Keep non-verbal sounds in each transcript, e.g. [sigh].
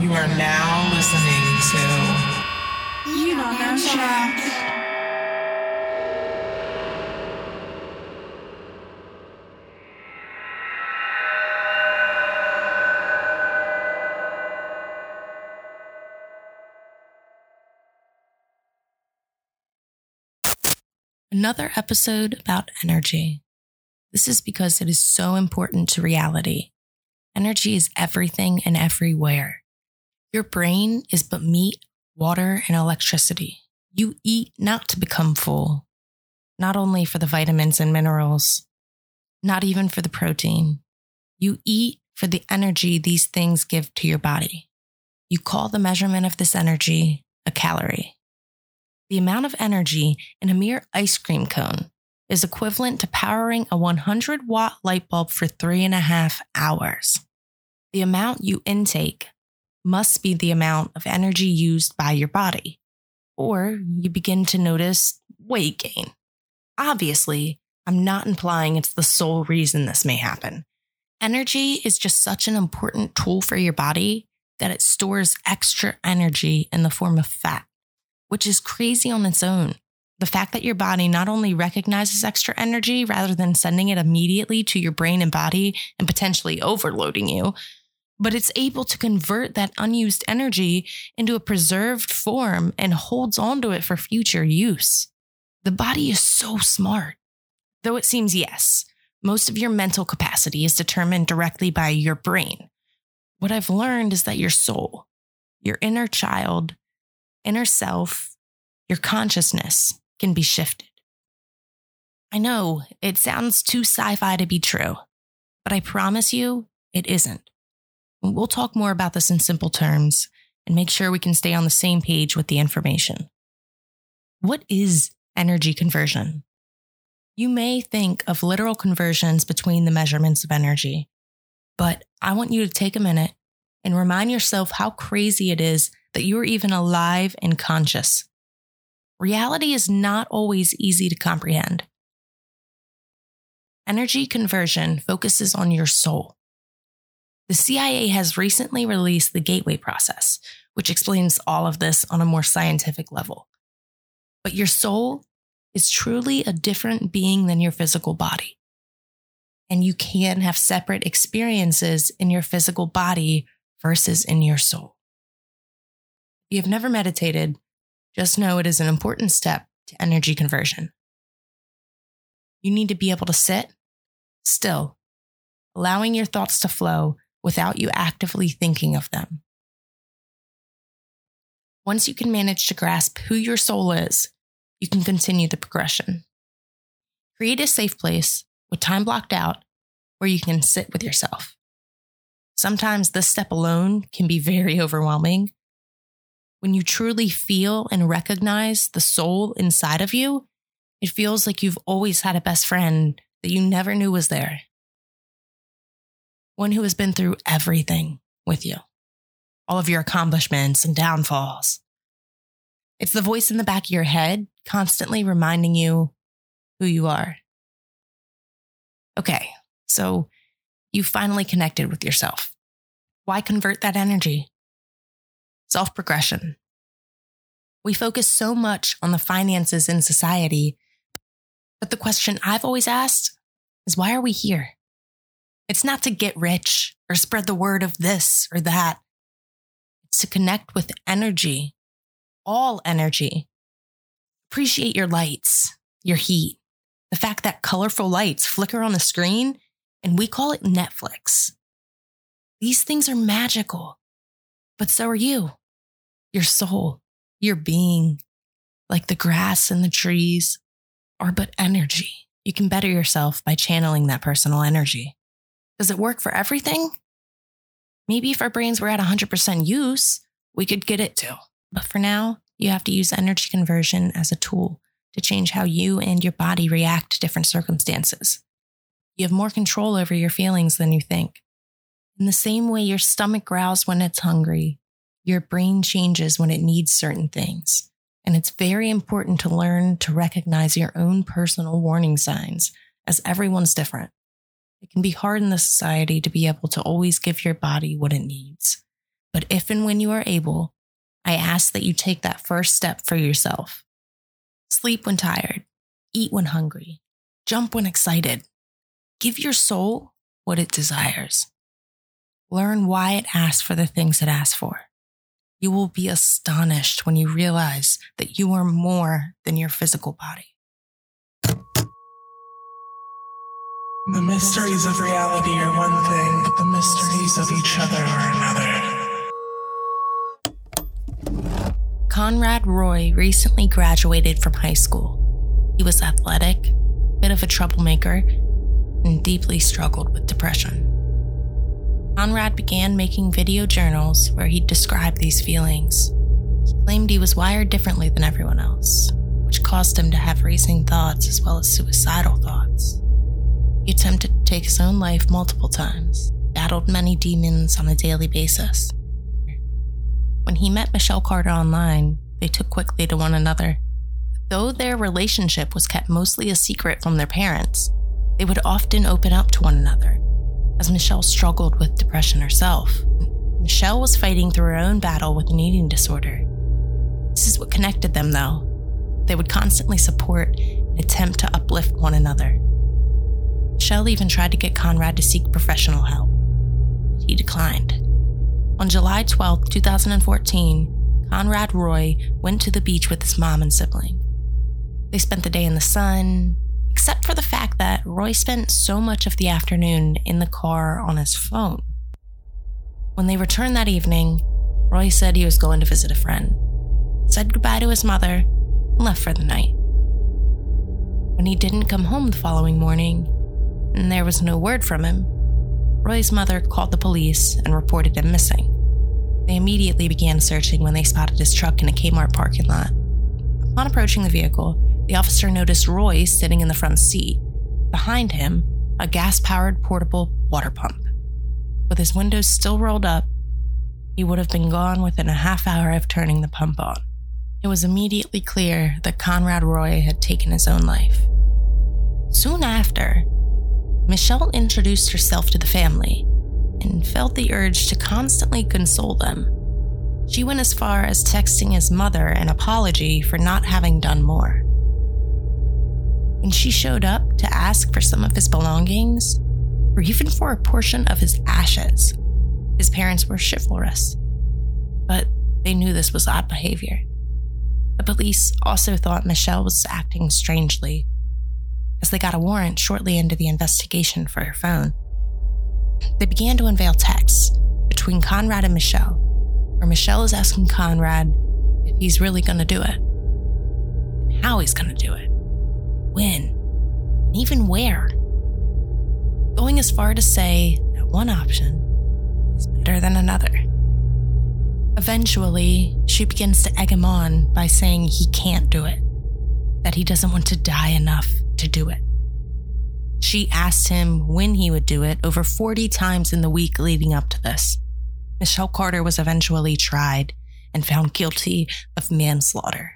You are now listening to You don't know Jack. Another episode about energy. This is because it is so important to reality. Energy is everything and everywhere. Your brain is but meat, water, and electricity. You eat not to become full, not only for the vitamins and minerals, not even for the protein. You eat for the energy these things give to your body. You call the measurement of this energy a calorie. The amount of energy in a mere ice cream cone is equivalent to powering a 100 watt light bulb for three and a half hours. The amount you intake must be the amount of energy used by your body, or you begin to notice weight gain. Obviously, I'm not implying it's the sole reason this may happen. Energy is just such an important tool for your body that it stores extra energy in the form of fat, which is crazy on its own. The fact that your body not only recognizes extra energy rather than sending it immediately to your brain and body and potentially overloading you, but it's able to convert that unused energy into a preserved form and holds onto it for future use. The body is so smart. Though it seems yes, most of your mental capacity is determined directly by your brain. What I've learned is that your soul, your inner child, inner self, your consciousness can be shifted. I know it sounds too sci fi to be true, but I promise you it isn't. We'll talk more about this in simple terms and make sure we can stay on the same page with the information. What is energy conversion? You may think of literal conversions between the measurements of energy, but I want you to take a minute and remind yourself how crazy it is that you are even alive and conscious. Reality is not always easy to comprehend. Energy conversion focuses on your soul. The CIA has recently released the Gateway Process, which explains all of this on a more scientific level. But your soul is truly a different being than your physical body. And you can have separate experiences in your physical body versus in your soul. If you have never meditated, just know it is an important step to energy conversion. You need to be able to sit still, allowing your thoughts to flow without you actively thinking of them. Once you can manage to grasp who your soul is, you can continue the progression. Create a safe place with time blocked out where you can sit with yourself. Sometimes this step alone can be very overwhelming. When you truly feel and recognize the soul inside of you, it feels like you've always had a best friend that you never knew was there one who has been through everything with you, all of your accomplishments and downfalls. It's the voice in the back of your head constantly reminding you who you are. Okay, so you finally connected with yourself. Why convert that energy? Self progression. We focus so much on the finances in society, but the question I've always asked is why are we here? It's not to get rich or spread the word of this or that. It's to connect with energy, all energy. Appreciate your lights, your heat, the fact that colorful lights flicker on the screen and we call it Netflix. These things are magical, but so are you, your soul, your being, like the grass and the trees, are but energy. You can better yourself by channeling that personal energy. Does it work for everything? Maybe if our brains were at 100% use, we could get it to. But for now, you have to use energy conversion as a tool to change how you and your body react to different circumstances. You have more control over your feelings than you think. In the same way your stomach growls when it's hungry, your brain changes when it needs certain things. And it's very important to learn to recognize your own personal warning signs, as everyone's different. It can be hard in the society to be able to always give your body what it needs. But if and when you are able, I ask that you take that first step for yourself. Sleep when tired, eat when hungry, jump when excited. Give your soul what it desires. Learn why it asks for the things it asks for. You will be astonished when you realize that you are more than your physical body. The mysteries of reality are one thing, but the mysteries of each other are another. Conrad Roy recently graduated from high school. He was athletic, a bit of a troublemaker, and deeply struggled with depression. Conrad began making video journals where he described these feelings. He claimed he was wired differently than everyone else, which caused him to have racing thoughts as well as suicidal thoughts. He attempted to take his own life multiple times, battled many demons on a daily basis. When he met Michelle Carter online, they took quickly to one another. Though their relationship was kept mostly a secret from their parents, they would often open up to one another, as Michelle struggled with depression herself. Michelle was fighting through her own battle with an eating disorder. This is what connected them, though. They would constantly support and attempt to uplift one another. Shell even tried to get Conrad to seek professional help. He declined. On July 12, 2014, Conrad Roy went to the beach with his mom and sibling. They spent the day in the sun, except for the fact that Roy spent so much of the afternoon in the car on his phone. When they returned that evening, Roy said he was going to visit a friend, said goodbye to his mother, and left for the night. When he didn't come home the following morning, and there was no word from him, Roy's mother called the police and reported him missing. They immediately began searching when they spotted his truck in a Kmart parking lot. Upon approaching the vehicle, the officer noticed Roy sitting in the front seat. Behind him, a gas powered portable water pump. With his windows still rolled up, he would have been gone within a half hour of turning the pump on. It was immediately clear that Conrad Roy had taken his own life. Soon after, Michelle introduced herself to the family and felt the urge to constantly console them. She went as far as texting his mother an apology for not having done more. When she showed up to ask for some of his belongings, or even for a portion of his ashes, his parents were chivalrous. But they knew this was odd behavior. The police also thought Michelle was acting strangely as they got a warrant shortly into the investigation for her phone. They began to unveil texts between Conrad and Michelle, where Michelle is asking Conrad if he's really going to do it, and how he's going to do it, when, and even where. Going as far to say that one option is better than another. Eventually, she begins to egg him on by saying he can't do it, that he doesn't want to die enough to do it. She asked him when he would do it over 40 times in the week leading up to this. Michelle Carter was eventually tried and found guilty of manslaughter.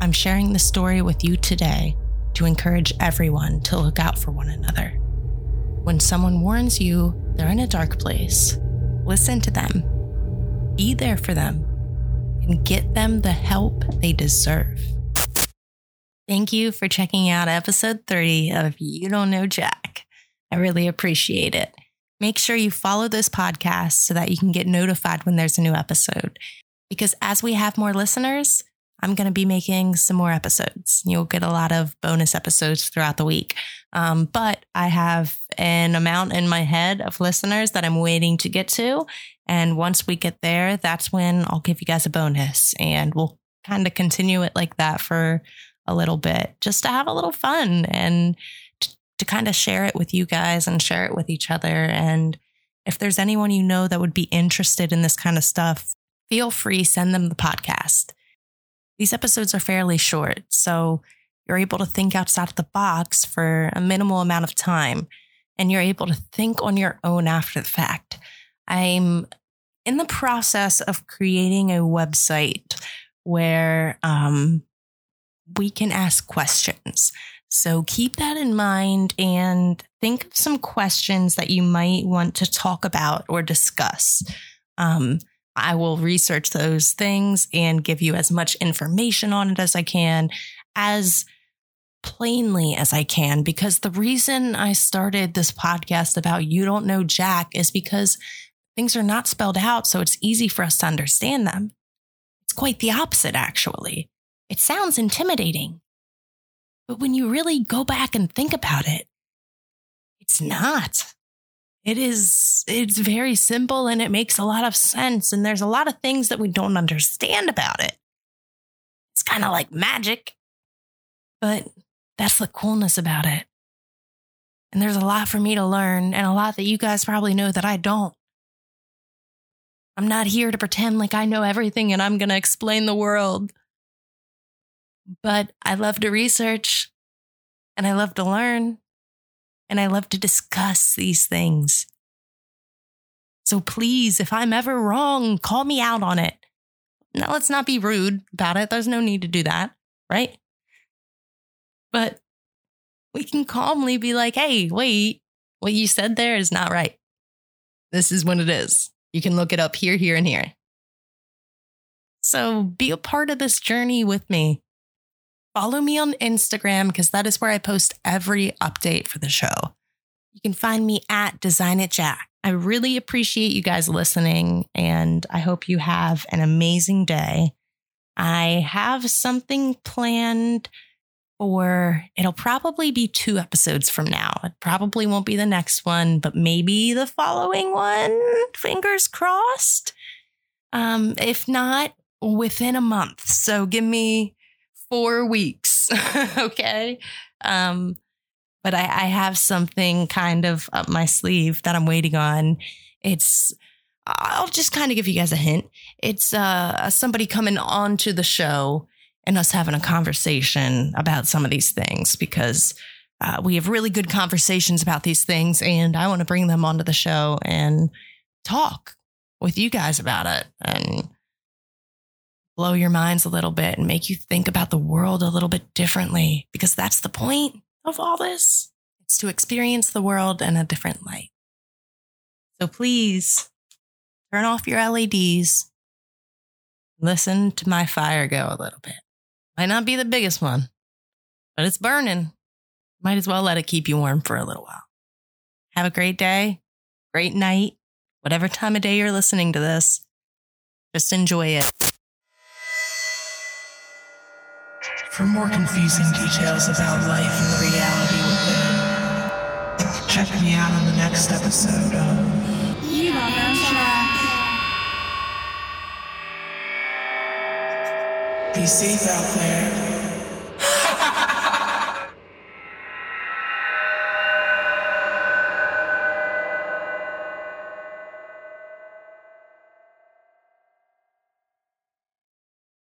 I'm sharing this story with you today to encourage everyone to look out for one another. When someone warns you they're in a dark place, listen to them, be there for them, and get them the help they deserve. Thank you for checking out episode 30 of You Don't Know Jack. I really appreciate it. Make sure you follow this podcast so that you can get notified when there's a new episode. Because as we have more listeners, I'm going to be making some more episodes. You'll get a lot of bonus episodes throughout the week. Um, but I have an amount in my head of listeners that I'm waiting to get to. And once we get there, that's when I'll give you guys a bonus and we'll kind of continue it like that for a little bit just to have a little fun and to, to kind of share it with you guys and share it with each other. And if there's anyone you know that would be interested in this kind of stuff, feel free, send them the podcast. These episodes are fairly short, so you're able to think outside of the box for a minimal amount of time and you're able to think on your own after the fact. I'm in the process of creating a website where um, we can ask questions. So keep that in mind and think of some questions that you might want to talk about or discuss. Um, I will research those things and give you as much information on it as I can, as plainly as I can. Because the reason I started this podcast about You Don't Know Jack is because things are not spelled out, so it's easy for us to understand them. It's quite the opposite, actually. It sounds intimidating. But when you really go back and think about it, it's not. It is, it's very simple and it makes a lot of sense. And there's a lot of things that we don't understand about it. It's kind of like magic, but that's the coolness about it. And there's a lot for me to learn and a lot that you guys probably know that I don't. I'm not here to pretend like I know everything and I'm going to explain the world. But I love to research and I love to learn and I love to discuss these things. So please, if I'm ever wrong, call me out on it. Now, let's not be rude about it. There's no need to do that, right? But we can calmly be like, hey, wait, what you said there is not right. This is what it is. You can look it up here, here, and here. So be a part of this journey with me. Follow me on Instagram because that is where I post every update for the show. You can find me at Design It Jack. I really appreciate you guys listening and I hope you have an amazing day. I have something planned for it'll probably be two episodes from now. It probably won't be the next one, but maybe the following one. Fingers crossed. Um, if not, within a month. So give me four weeks. [laughs] okay. Um, but I, I have something kind of up my sleeve that I'm waiting on. It's, I'll just kind of give you guys a hint. It's uh, somebody coming onto the show and us having a conversation about some of these things because uh, we have really good conversations about these things. And I want to bring them onto the show and talk with you guys about it and blow your minds a little bit and make you think about the world a little bit differently because that's the point of all this. It's to experience the world in a different light. So please turn off your LEDs. Listen to my fire go a little bit. Might not be the biggest one, but it's burning. Might as well let it keep you warm for a little while. Have a great day, great night, whatever time of day you're listening to this. Just enjoy it. For more confusing details about life and the reality within, check me out on the next episode of You don't know Jack. Be safe out there.